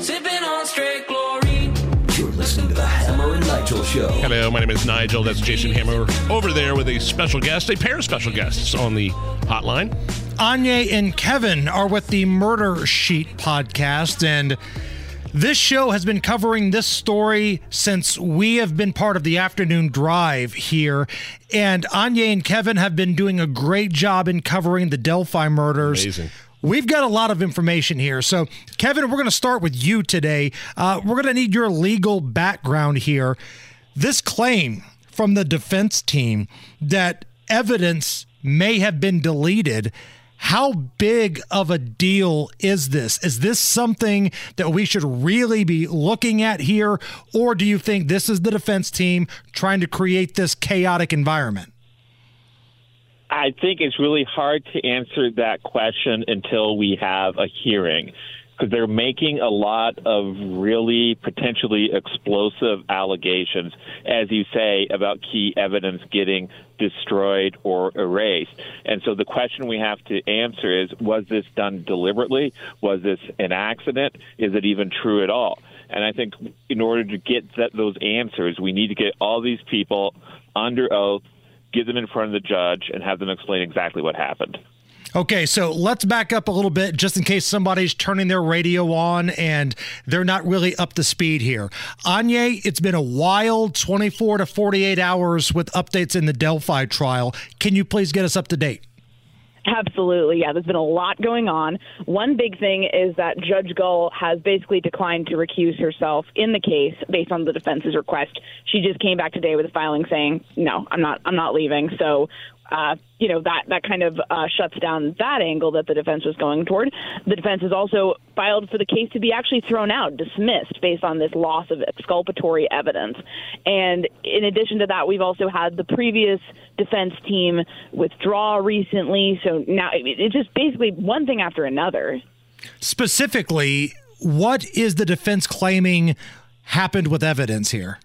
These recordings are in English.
Sipping on straight chlorine. You're listening to the Hammer and Nigel Show. Hello, my name is Nigel. That's Jason Hammer over there with a special guest, a pair of special guests on the hotline. Áine and Kevin are with the Murder Sheet podcast, and this show has been covering this story since we have been part of the afternoon drive here. And Áine and Kevin have been doing a great job in covering the Delphi murders. Amazing. We've got a lot of information here. So, Kevin, we're going to start with you today. Uh, we're going to need your legal background here. This claim from the defense team that evidence may have been deleted. How big of a deal is this? Is this something that we should really be looking at here? Or do you think this is the defense team trying to create this chaotic environment? I think it's really hard to answer that question until we have a hearing because they're making a lot of really potentially explosive allegations, as you say, about key evidence getting destroyed or erased. And so the question we have to answer is was this done deliberately? Was this an accident? Is it even true at all? And I think in order to get that, those answers, we need to get all these people under oath get them in front of the judge and have them explain exactly what happened. Okay, so let's back up a little bit just in case somebody's turning their radio on and they're not really up to speed here. Áine, it's been a wild 24 to 48 hours with updates in the Delphi trial. Can you please get us up to date? Absolutely. Yeah, there's been a lot going on. One big thing is that Judge Gull has basically declined to recuse herself in the case based on the defense's request. She just came back today with a filing saying, "No, I'm not I'm not leaving." So uh, you know that that kind of uh, shuts down that angle that the defense was going toward. The defense has also filed for the case to be actually thrown out, dismissed based on this loss of exculpatory evidence. And in addition to that, we've also had the previous defense team withdraw recently. So now it's just basically one thing after another. Specifically, what is the defense claiming happened with evidence here?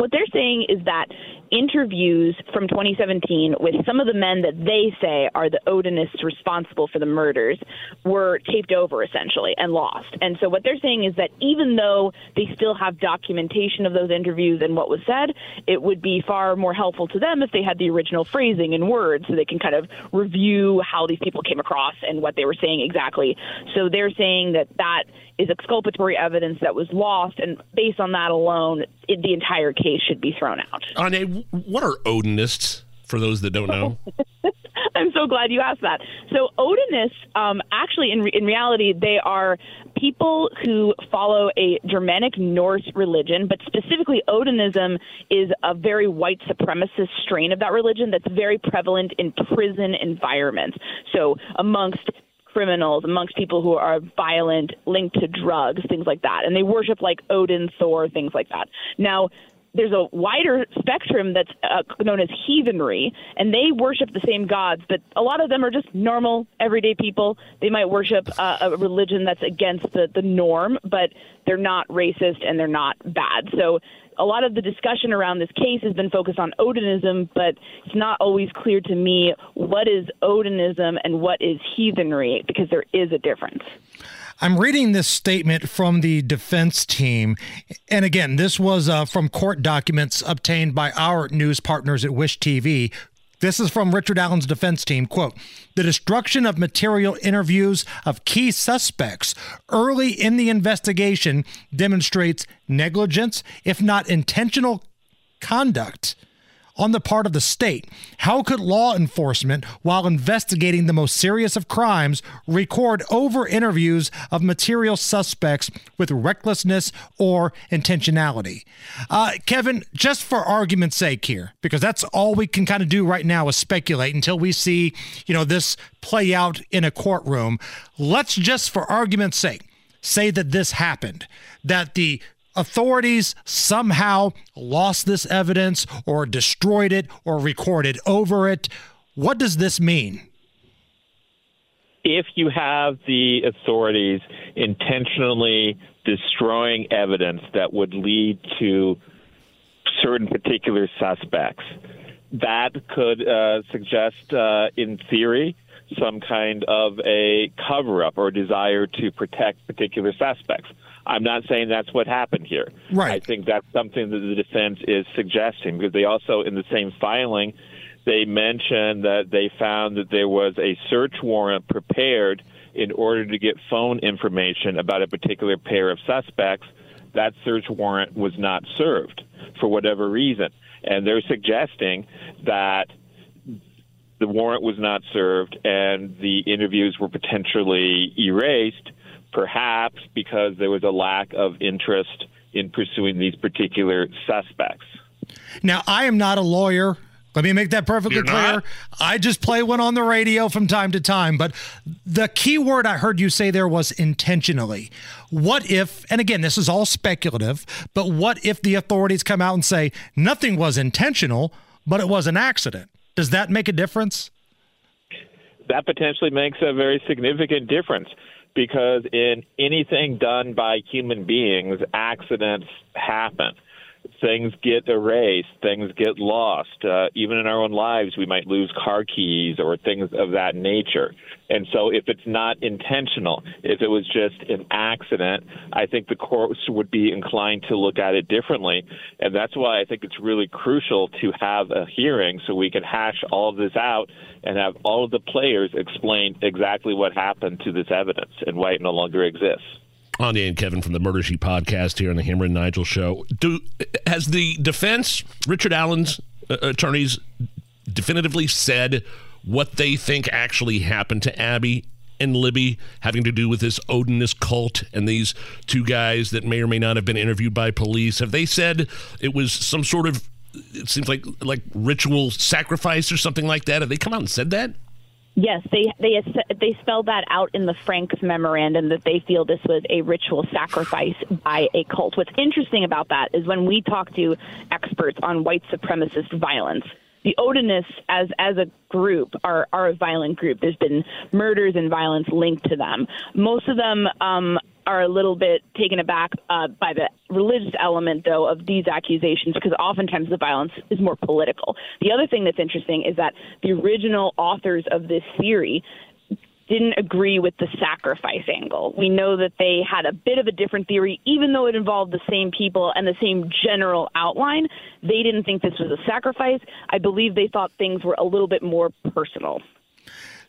What they're saying is that interviews from 2017 with some of the men that they say are the Odinists responsible for the murders were taped over essentially and lost. And so what they're saying is that even though they still have documentation of those interviews and what was said, it would be far more helpful to them if they had the original phrasing in words so they can kind of review how these people came across and what they were saying exactly. So they're saying that that is exculpatory evidence that was lost, and based on that alone, it, the entire case should be thrown out. Áine, what are Odinists? For those that don't know, I'm so glad you asked that. So Odinists, um, actually, in re- in reality, they are people who follow a Germanic Norse religion, but specifically Odinism is a very white supremacist strain of that religion that's very prevalent in prison environments. So amongst criminals, amongst people who are violent, linked to drugs, things like that. And they worship like Odin, Thor, things like that. Now, there's a wider spectrum that's uh, known as heathenry, and they worship the same gods, but a lot of them are just normal, everyday people. They might worship uh, a religion that's against the, the norm, but they're not racist and they're not bad. So a lot of the discussion around this case has been focused on Odinism, but it's not always clear to me what is Odinism and what is heathenry, because there is a difference. I'm reading this statement from the defense team. And again, this was uh, from court documents obtained by our news partners at Wish TV. This is from Richard Allen's defense team. Quote The destruction of material interviews of key suspects early in the investigation demonstrates negligence, if not intentional conduct on the part of the state. How could law enforcement, while investigating the most serious of crimes, record over interviews of material suspects with recklessness or intentionality? Uh, Kevin, just for argument's sake here, because that's all we can kind of do right now is speculate until we see, you know, this play out in a courtroom. Let's just, for argument's sake, say that this happened, that the authorities somehow lost this evidence or destroyed it or recorded over it. What does this mean? If you have the authorities intentionally destroying evidence that would lead to certain particular suspects, that could uh, suggest, uh, in theory, some kind of a cover up or desire to protect particular suspects. I'm not saying that's what happened here. Right. I think that's something that the defense is suggesting because they also, in the same filing, they mentioned that they found that there was a search warrant prepared in order to get phone information about a particular pair of suspects. That search warrant was not served for whatever reason. And they're suggesting that the warrant was not served and the interviews were potentially erased, perhaps because there was a lack of interest in pursuing these particular suspects. Now, I am not a lawyer. Let me make that perfectly You're clear. not? I just play one on the radio from time to time. But the key word I heard you say there was intentionally. What if, and again, this is all speculative, but what if the authorities come out and say nothing was intentional, but it was an accident? Does that make a difference? that potentially makes a very significant difference because in anything done by human beings, accidents happen. Things get erased, things get lost. Uh, even in our own lives, we might lose car keys or things of that nature. And so, if it's not intentional, if it was just an accident, I think the courts would be inclined to look at it differently. And that's why I think it's really crucial to have a hearing so we can hash all of this out and have all of the players explain exactly what happened to this evidence and why it no longer exists. Áine and Kevin from the Murder Sheet podcast here on the Hammer and Nigel show. Do has the defense, Richard Allen's uh, attorneys, definitively said what they think actually happened to Abby and Libby, having to do with this Odinist cult and these two guys that may or may not have been interviewed by police? Have they said it was some sort of? It seems like like ritual sacrifice or something like that. Have they come out and said that? Yes, they they they spelled that out in the Franks memorandum that they feel this was a ritual sacrifice by a cult. What's interesting about that is when we talk to experts on white supremacist violence, the Odinists as as a group are are a violent group. There's been murders and violence linked to them. Most of them um, are a little bit taken aback uh, by the religious element, though, of these accusations, because oftentimes the violence is more political. The other thing that's interesting is that the original authors of this theory didn't agree with the sacrifice angle. We know that they had a bit of a different theory, even though it involved the same people and the same general outline. They didn't think this was a sacrifice. I believe they thought things were a little bit more personal.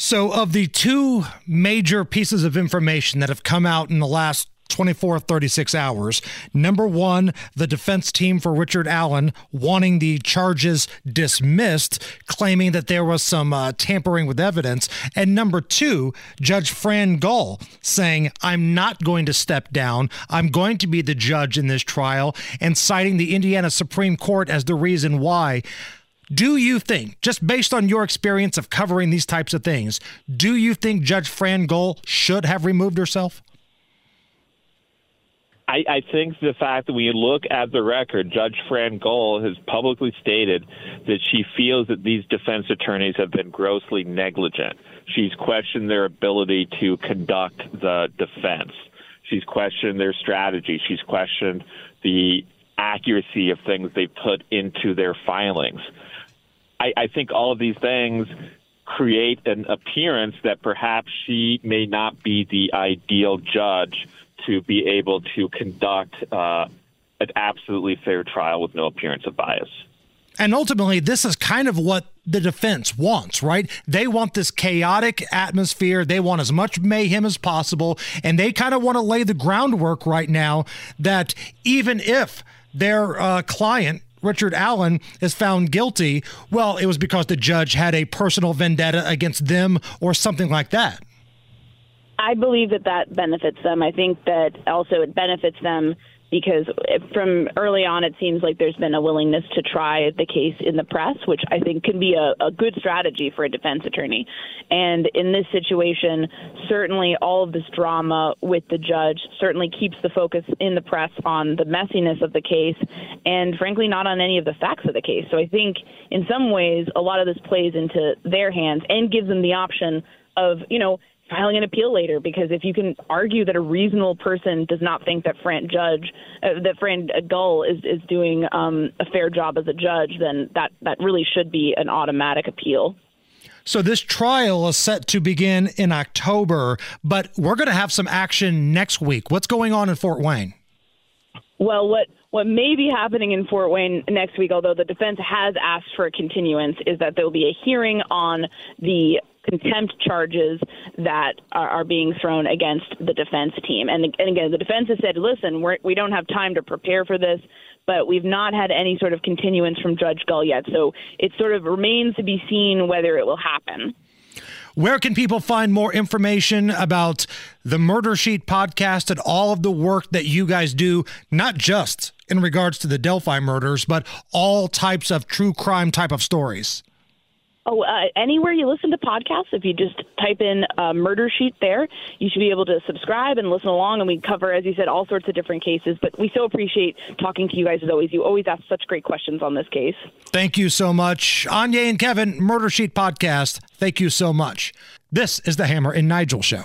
So, of the two major pieces of information that have come out in the last 24, 36 hours. Number one, the defense team for Richard Allen wanting the charges dismissed, claiming that there was some uh, tampering with evidence. And number two, Judge Fran Gull saying, I'm not going to step down. I'm going to be the judge in this trial, and citing the Indiana Supreme Court as the reason why. Do you think, just based on your experience of covering these types of things, do you think Judge Fran Gull should have removed herself? I, I think the fact that when you look at the record, Judge Fran Gull has publicly stated that she feels that these defense attorneys have been grossly negligent. She's questioned their ability to conduct the defense. She's questioned their strategy. She's questioned the accuracy of things they put into their filings. I, I think all of these things create an appearance that perhaps she may not be the ideal judge to be able to conduct uh, an absolutely fair trial with no appearance of bias. And ultimately, this is kind of what the defense wants, right? They want this chaotic atmosphere. They want as much mayhem as possible. And they kind of want to lay the groundwork right now that even if their uh, client, Richard Allen, is found guilty, well, it was because the judge had a personal vendetta against them or something like that. I believe that that benefits them. I think that also it benefits them because from early on, it seems like there's been a willingness to try the case in the press, which I think can be a, a good strategy for a defense attorney. And in this situation, certainly all of this drama with the judge certainly keeps the focus in the press on the messiness of the case and, frankly, not on any of the facts of the case. So I think in some ways, a lot of this plays into their hands and gives them the option of, you know, filing an appeal later because if you can argue that a reasonable person does not think that Fran Judge uh, that Fran Gull is is doing um, a fair job as a judge, then that that really should be an automatic appeal. So this trial is set to begin in October, but we're going to have some action next week. What's going on in Fort Wayne? Well, what what may be happening in Fort Wayne next week, although the defense has asked for a continuance, is that there will be a hearing on the contempt charges that are, are being thrown against the defense team. And, and again, the defense has said, listen, we're, we don't have time to prepare for this, but we've not had any sort of continuance from Judge Gull yet. So it sort of remains to be seen whether it will happen. Where can people find more information about the Murder Sheet podcast and all of the work that you guys do, not just in regards to the Delphi murders, but all types of true crime type of stories? Oh, uh, anywhere you listen to podcasts, if you just type in uh, Murder Sheet there, you should be able to subscribe and listen along. And we cover, as you said, all sorts of different cases. But we so appreciate talking to you guys as always. You always ask such great questions on this case. Thank you so much. Áine and Kevin, Murder Sheet Podcast, thank you so much. This is the Hammer and Nigel Show.